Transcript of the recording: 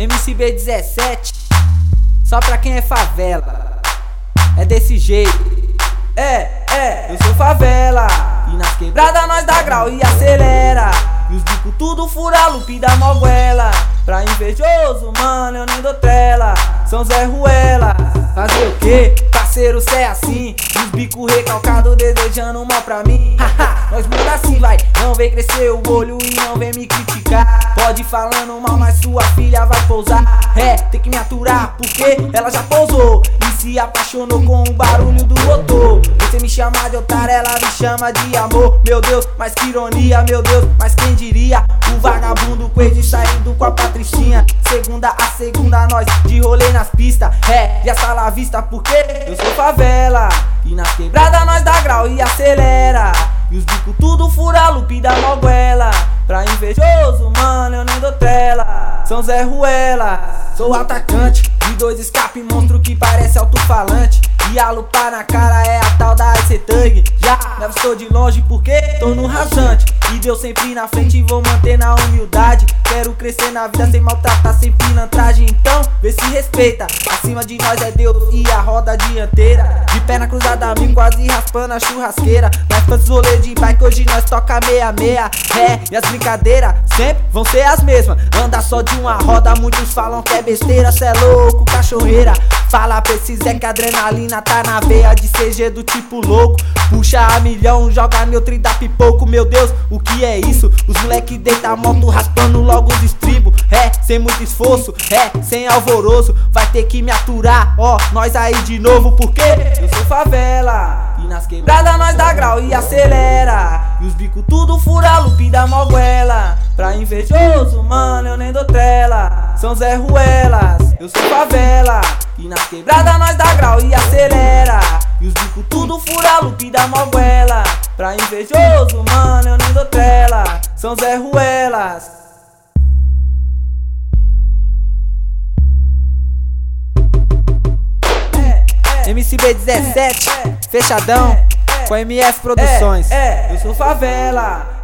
MCB17, só pra quem é favela. É desse jeito. É, é, eu sou favela. E nas quebradas nós dá grau e acelera. E os bicos tudo fura lupe da moguela. Pra invejoso, mano, eu nem dou trela. São Zé Ruela. Fazer o quê? Parceiro, cê é assim. Os bicos recalcados desejando mal pra mim. nós muda assim, vai. Não vem crescer o olho e não vem me criticar. Pode falando mal, mas sua filha vai pousar. É, tem que me aturar, porque ela já pousou. E se apaixonou com o barulho do motor. Você me chama de otário, ela me chama de amor. Meu Deus, mas que ironia, meu Deus, mas quem diria? O vagabundo com ele saindo com a patricinha. Segunda a segunda, nós de rolê nas pistas. É, e a sala vista, porque eu sou favela. E nas quebradas nós dá grau e acelera. E os bicos tudo fura lupe da moguela. Pra invejoso, mano, eu nem dou trela. São Zé Ruela, sou atacante. De dois escape monstro que parece alto-falante. E a lupa na cara é a tal da Ice Thug. Já levo estou de longe porque tô no rasante. Deus sempre na frente e vou manter na humildade. Quero crescer na vida sem maltratar, sem pilantragem. Então, vê se respeita. Acima de nós é Deus e a roda dianteira. De perna cruzada, mim quase raspando a churrasqueira. Mas quantos rolê de bike hoje nós toca meia-meia. É, e as brincadeiras sempre vão ser as mesmas. Anda só de uma roda, muitos falam que é besteira. Cê é louco, cachorreira. Fala pra esses é que a adrenalina tá na veia de CG do tipo louco. Puxa a milhão, joga neutro e dá pipoco. Meu Deus, o que é isso? Os moleque deita a moto raspando logo os sem muito esforço, é, sem alvoroço. Vai ter que me aturar, ó, nós aí de novo, porque eu sou favela. E nas quebradas nós dá grau e acelera. E os bicos tudo fura lupe da moguela. Pra invejoso, mano, eu nem dou trela. São Zé Ruelas, eu sou favela. E nas quebradas nós dá grau e acelera. E os bicos tudo fura lupe da moguela. Pra invejoso, mano, eu nem dou trela. São Zé Ruelas. MCB17, fechadão, com MF Produções. Eu sou favela.